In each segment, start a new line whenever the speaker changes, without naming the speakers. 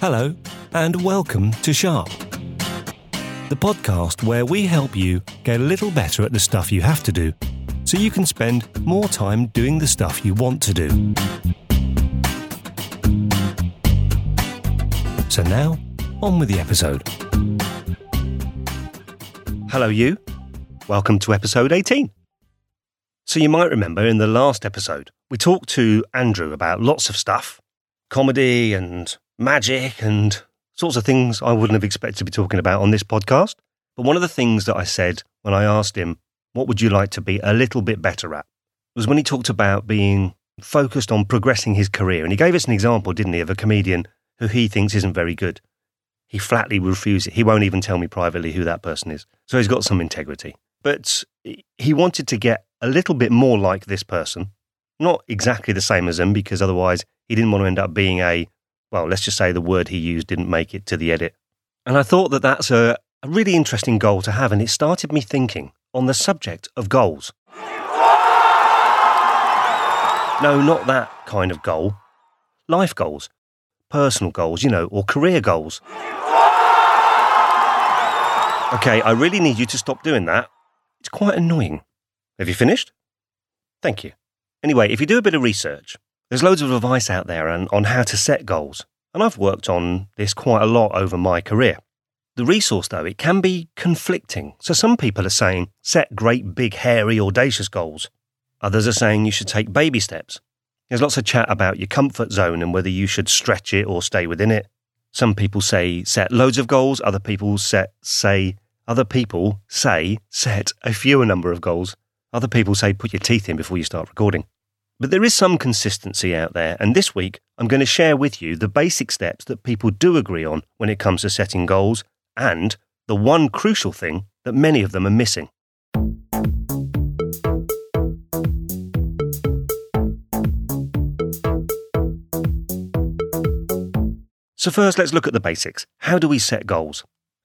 Hello, and welcome to Sharp, the podcast where we help you get a little better at the stuff you have to do so you can spend more time doing the stuff you want to do. So now, on with the episode. Hello, you. Welcome to episode 18. So, you might remember in the last episode, we talked to Andrew about lots of stuff comedy and magic and sorts of things I wouldn't have expected to be talking about on this podcast. But one of the things that I said when I asked him, What would you like to be a little bit better at? was when he talked about being focused on progressing his career. And he gave us an example, didn't he, of a comedian who he thinks isn't very good. He flatly refuses. He won't even tell me privately who that person is. So he's got some integrity. But he wanted to get a little bit more like this person. Not exactly the same as him, because otherwise he didn't want to end up being a well, let's just say the word he used didn't make it to the edit. And I thought that that's a, a really interesting goal to have, and it started me thinking on the subject of goals. No, not that kind of goal. Life goals, personal goals, you know, or career goals. Okay, I really need you to stop doing that. It's quite annoying. Have you finished? Thank you. Anyway, if you do a bit of research, there's loads of advice out there on, on how to set goals, and I've worked on this quite a lot over my career. The resource, though, it can be conflicting. So some people are saying set great, big, hairy, audacious goals. Others are saying you should take baby steps. There's lots of chat about your comfort zone and whether you should stretch it or stay within it. Some people say set loads of goals. Other people set say other people say set a fewer number of goals. Other people say put your teeth in before you start recording. But there is some consistency out there, and this week I'm going to share with you the basic steps that people do agree on when it comes to setting goals, and the one crucial thing that many of them are missing. So, first, let's look at the basics. How do we set goals?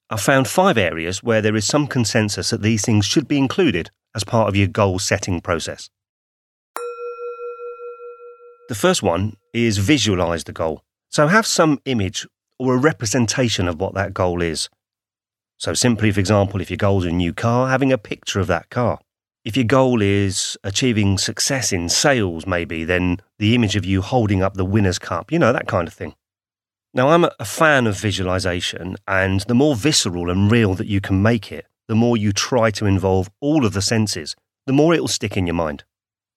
I've found five areas where there is some consensus that these things should be included as part of your goal setting process. The first one is visualize the goal. So have some image or a representation of what that goal is. So simply, for example, if your goal is a new car, having a picture of that car. If your goal is achieving success in sales, maybe, then the image of you holding up the winner's cup, you know, that kind of thing. Now, I'm a fan of visualization, and the more visceral and real that you can make it, the more you try to involve all of the senses, the more it will stick in your mind.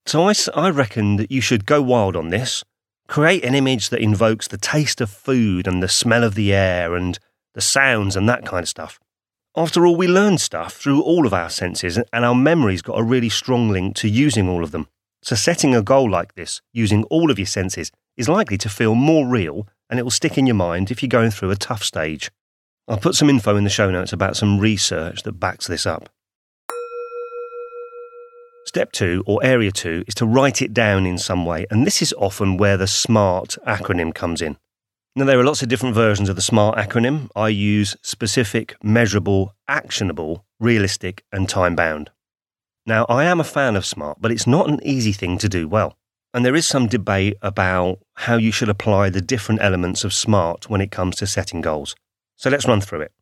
So I, I reckon that you should go wild on this. Create an image that invokes the taste of food and the smell of the air and the sounds and that kind of stuff. After all, we learn stuff through all of our senses, and our memory's got a really strong link to using all of them. So, setting a goal like this, using all of your senses, is likely to feel more real and it will stick in your mind if you're going through a tough stage. I'll put some info in the show notes about some research that backs this up. Step two, or area two, is to write it down in some way, and this is often where the SMART acronym comes in. Now, there are lots of different versions of the SMART acronym. I use specific, measurable, actionable, realistic, and time bound. Now, I am a fan of SMART, but it's not an easy thing to do well. And there is some debate about how you should apply the different elements of SMART when it comes to setting goals. So let's run through it.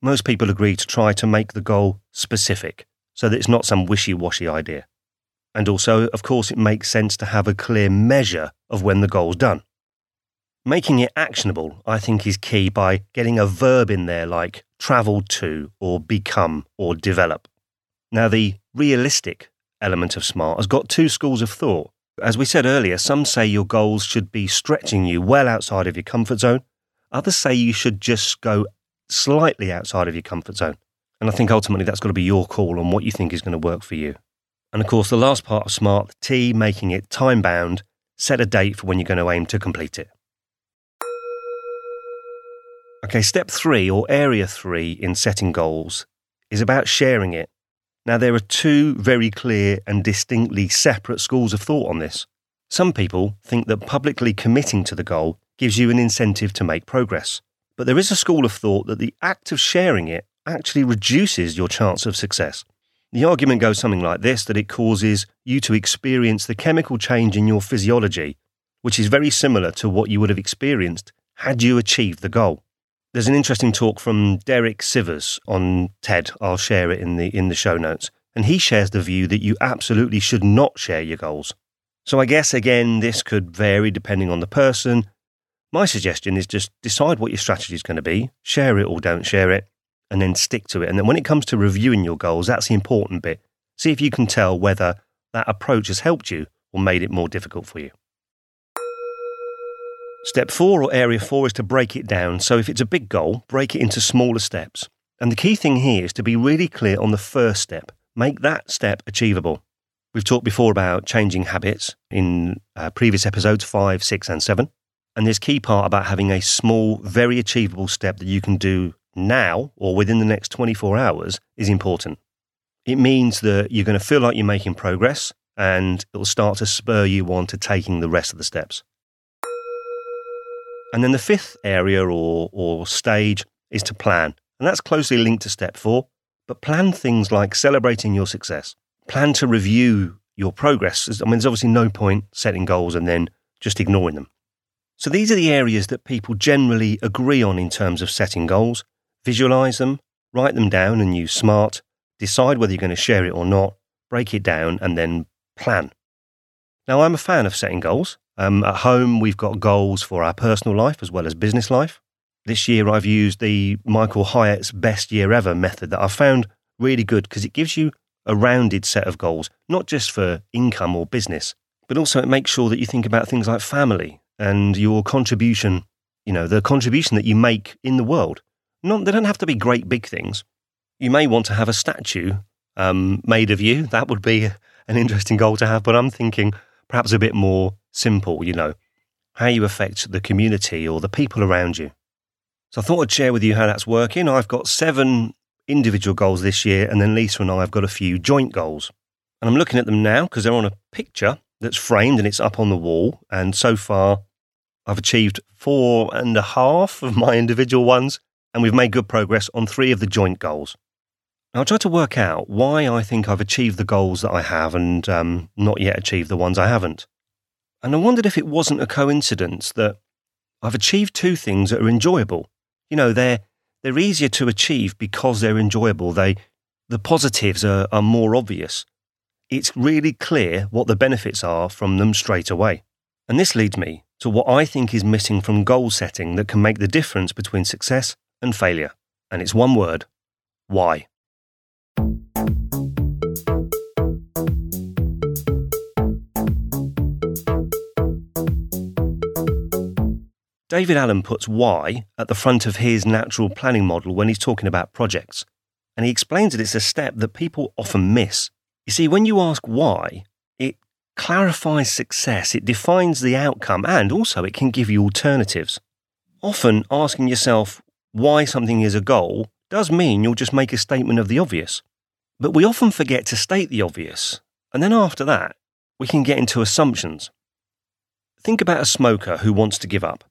Most people agree to try to make the goal specific so that it's not some wishy washy idea. And also, of course, it makes sense to have a clear measure of when the goal's done. Making it actionable, I think, is key by getting a verb in there like travel to, or become, or develop. Now, the realistic element of SMART has got two schools of thought. As we said earlier, some say your goals should be stretching you well outside of your comfort zone. Others say you should just go slightly outside of your comfort zone. And I think ultimately that's got to be your call on what you think is going to work for you. And of course, the last part of SMART, T, making it time bound, set a date for when you're going to aim to complete it. Okay, step three, or area three in setting goals, is about sharing it. Now, there are two very clear and distinctly separate schools of thought on this. Some people think that publicly committing to the goal gives you an incentive to make progress. But there is a school of thought that the act of sharing it actually reduces your chance of success. The argument goes something like this that it causes you to experience the chemical change in your physiology, which is very similar to what you would have experienced had you achieved the goal? There's an interesting talk from Derek Sivers on TED. I'll share it in the in the show notes. And he shares the view that you absolutely should not share your goals. So I guess again this could vary depending on the person. My suggestion is just decide what your strategy is going to be, share it or don't share it, and then stick to it. And then when it comes to reviewing your goals, that's the important bit. See if you can tell whether that approach has helped you or made it more difficult for you. Step four or area four is to break it down. So if it's a big goal, break it into smaller steps. And the key thing here is to be really clear on the first step. Make that step achievable. We've talked before about changing habits in uh, previous episodes five, six, and seven. And this key part about having a small, very achievable step that you can do now or within the next 24 hours is important. It means that you're going to feel like you're making progress and it'll start to spur you on to taking the rest of the steps. And then the fifth area or, or stage is to plan. And that's closely linked to step four. But plan things like celebrating your success. Plan to review your progress. I mean, there's obviously no point setting goals and then just ignoring them. So these are the areas that people generally agree on in terms of setting goals. Visualize them, write them down and use SMART, decide whether you're going to share it or not, break it down, and then plan. Now, I'm a fan of setting goals. Um, at home, we've got goals for our personal life as well as business life. This year, I've used the Michael Hyatt's best year ever method that I've found really good because it gives you a rounded set of goals, not just for income or business, but also it makes sure that you think about things like family and your contribution, you know, the contribution that you make in the world. Not, they don't have to be great big things. You may want to have a statue um, made of you. That would be an interesting goal to have, but I'm thinking perhaps a bit more simple, you know, how you affect the community or the people around you. So I thought I'd share with you how that's working. I've got seven individual goals this year, and then Lisa and I have got a few joint goals. And I'm looking at them now because they're on a picture that's framed and it's up on the wall. And so far, I've achieved four and a half of my individual ones, and we've made good progress on three of the joint goals. Now, I try to work out why I think I've achieved the goals that I have and um, not yet achieved the ones I haven't. And I wondered if it wasn't a coincidence that I've achieved two things that are enjoyable. You know, they're, they're easier to achieve because they're enjoyable. They, the positives are, are more obvious. It's really clear what the benefits are from them straight away. And this leads me to what I think is missing from goal setting that can make the difference between success and failure. And it's one word why. David Allen puts why at the front of his natural planning model when he's talking about projects. And he explains that it's a step that people often miss. You see, when you ask why, it clarifies success, it defines the outcome, and also it can give you alternatives. Often asking yourself why something is a goal does mean you'll just make a statement of the obvious. But we often forget to state the obvious, and then after that, we can get into assumptions. Think about a smoker who wants to give up.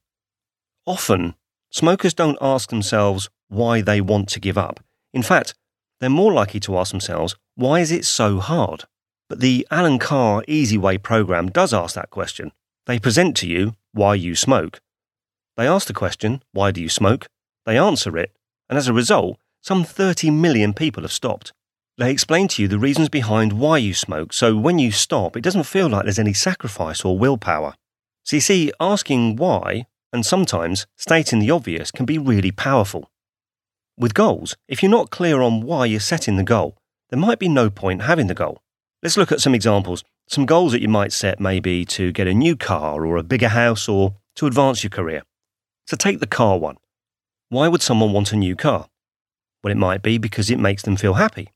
Often, smokers don't ask themselves why they want to give up. In fact, they're more likely to ask themselves, why is it so hard? But the Allen Carr Easy Way program does ask that question. They present to you why you smoke. They ask the question, why do you smoke? They answer it, and as a result, some 30 million people have stopped. They explain to you the reasons behind why you smoke, so when you stop, it doesn't feel like there's any sacrifice or willpower. So you see, asking why and sometimes stating the obvious can be really powerful. With goals, if you're not clear on why you're setting the goal, there might be no point having the goal. Let's look at some examples. Some goals that you might set may be to get a new car or a bigger house or to advance your career. So take the car one. Why would someone want a new car? Well, it might be because it makes them feel happy.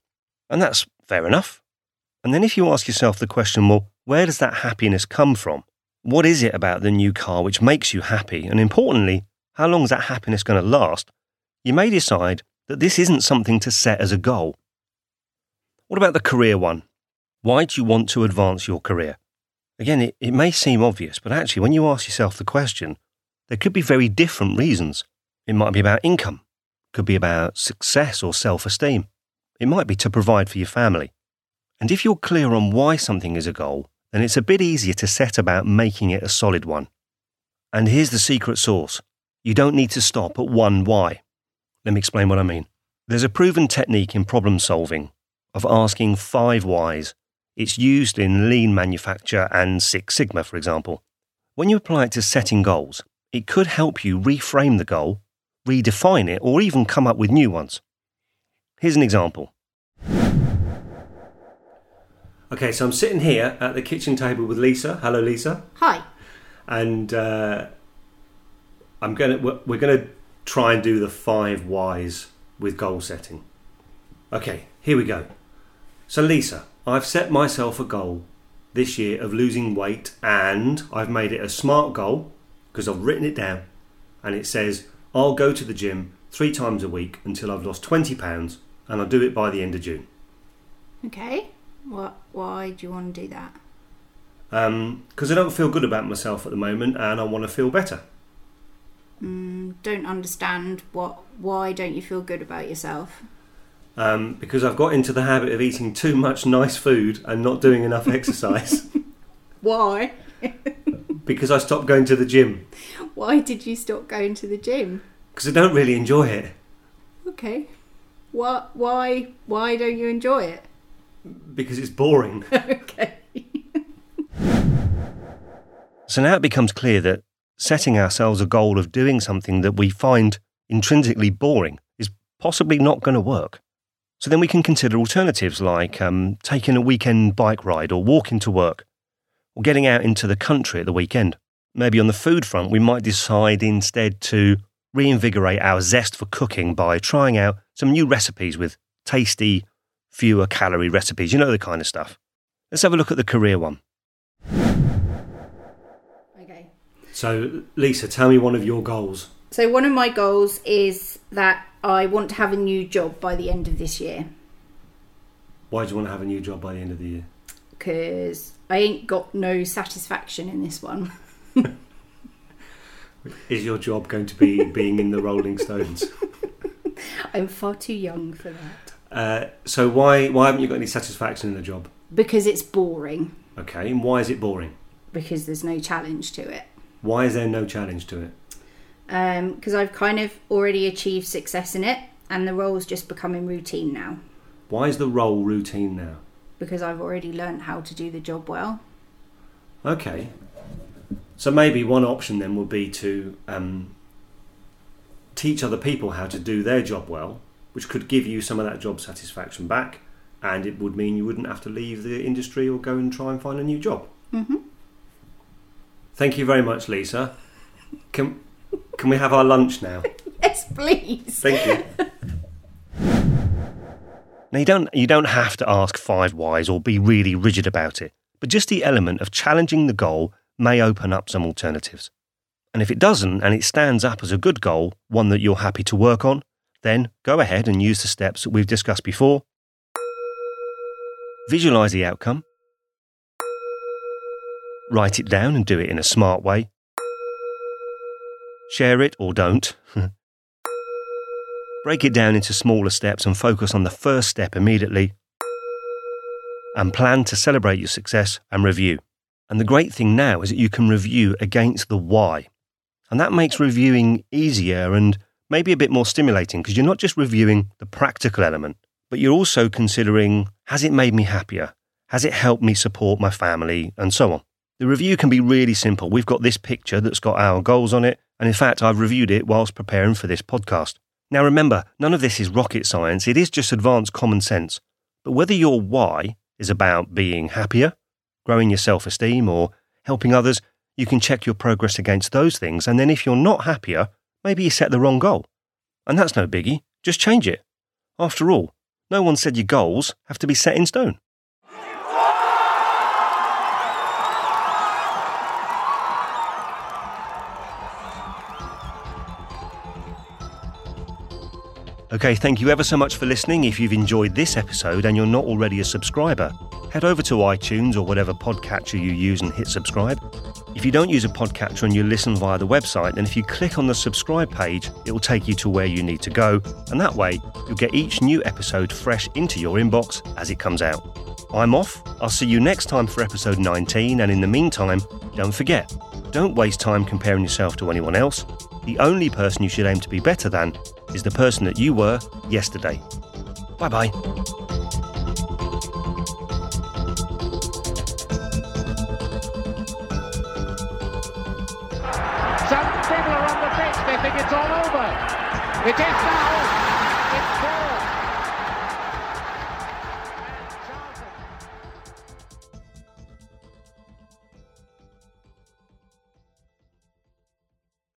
And that's fair enough. And then if you ask yourself the question, well, where does that happiness come from? What is it about the new car which makes you happy? And importantly, how long is that happiness going to last? You may decide that this isn't something to set as a goal. What about the career one? Why do you want to advance your career? Again, it, it may seem obvious, but actually, when you ask yourself the question, there could be very different reasons. It might be about income, could be about success or self esteem. It might be to provide for your family. And if you're clear on why something is a goal, then it's a bit easier to set about making it a solid one. And here's the secret sauce You don't need to stop at one why. Let me explain what I mean. There's a proven technique in problem solving of asking five whys. It's used in lean manufacture and Six Sigma, for example. When you apply it to setting goals, it could help you reframe the goal, redefine it, or even come up with new ones. Here's an example. Okay, so I'm sitting here at the kitchen table with Lisa. Hello, Lisa.
Hi.
And uh, I'm gonna we're we're gonna try and do the five whys with goal setting. Okay, here we go. So, Lisa, I've set myself a goal this year of losing weight, and I've made it a smart goal because I've written it down, and it says I'll go to the gym three times a week until I've lost 20 pounds, and I'll do it by the end of June.
Okay. What? Why do you want to do that?
Because I don't feel good about myself at the moment, and I want to feel better.
Mm, don't understand what. Why don't you feel good about yourself?
Um, because I've got into the habit of eating too much nice food and not doing enough exercise.
Why?
because I stopped going to the gym
Why did you stop going to the gym?
because I don't really enjoy it.
Okay. What? Why? Why don't you enjoy it?
because it's boring.
okay.
So now it becomes clear that setting ourselves a goal of doing something that we find intrinsically boring is possibly not going to work. So then we can consider alternatives like um, taking a weekend bike ride or walking to work or getting out into the country at the weekend. Maybe on the food front, we might decide instead to reinvigorate our zest for cooking by trying out some new recipes with tasty, fewer calorie recipes. You know the kind of stuff. Let's have a look at the career one.
Okay.
So, Lisa, tell me one of your goals.
So one of my goals is that I want to have a new job by the end of this year
Why do you want to have a new job by the end of the year?
because I ain't got no satisfaction in this one.
Is your job going to be being in the Rolling Stones?
I'm far too young for that
Uh, so why why haven't you got any satisfaction in the job?
because it's boring.
Okay, and why is it boring?
Because there's no challenge to it.
Why is there no challenge to it?
because I've kind of already achieved success in it, and the role's just becoming routine now.
Why is the role routine now?
Because I've already learnt how to do the job well.
Okay, so maybe one option then would be to um, teach other people how to do their job well, which could give you some of that job satisfaction back, and it would mean you wouldn't have to leave the industry or go and try and find a new job.
hmm
Thank you very much, Lisa. Can can we have our lunch now?
Yes, please.
Thank you. Now you don't you don't have to ask five whys or be really rigid about it, but just the element of challenging the goal may open up some alternatives. And if it doesn't and it stands up as a good goal, one that you're happy to work on, then go ahead and use the steps that we've discussed before. Visualize the outcome. Write it down and do it in a smart way. Share it or don't. Break it down into smaller steps and focus on the first step immediately. And plan to celebrate your success and review. And the great thing now is that you can review against the why. And that makes reviewing easier and maybe a bit more stimulating because you're not just reviewing the practical element, but you're also considering has it made me happier? Has it helped me support my family? And so on. The review can be really simple. We've got this picture that's got our goals on it. And in fact, I've reviewed it whilst preparing for this podcast. Now remember, none of this is rocket science, it is just advanced common sense. But whether your why is about being happier, growing your self esteem, or helping others, you can check your progress against those things. And then if you're not happier, maybe you set the wrong goal. And that's no biggie, just change it. After all, no one said your goals have to be set in stone. Okay, thank you ever so much for listening. If you've enjoyed this episode and you're not already a subscriber, head over to iTunes or whatever podcatcher you use and hit subscribe. If you don't use a podcatcher and you listen via the website, then if you click on the subscribe page, it will take you to where you need to go, and that way you'll get each new episode fresh into your inbox as it comes out. I'm off. I'll see you next time for episode 19, and in the meantime, don't forget, don't waste time comparing yourself to anyone else. the only person you should aim to be better than is the person that you were yesterday. Bye bye.
It is now.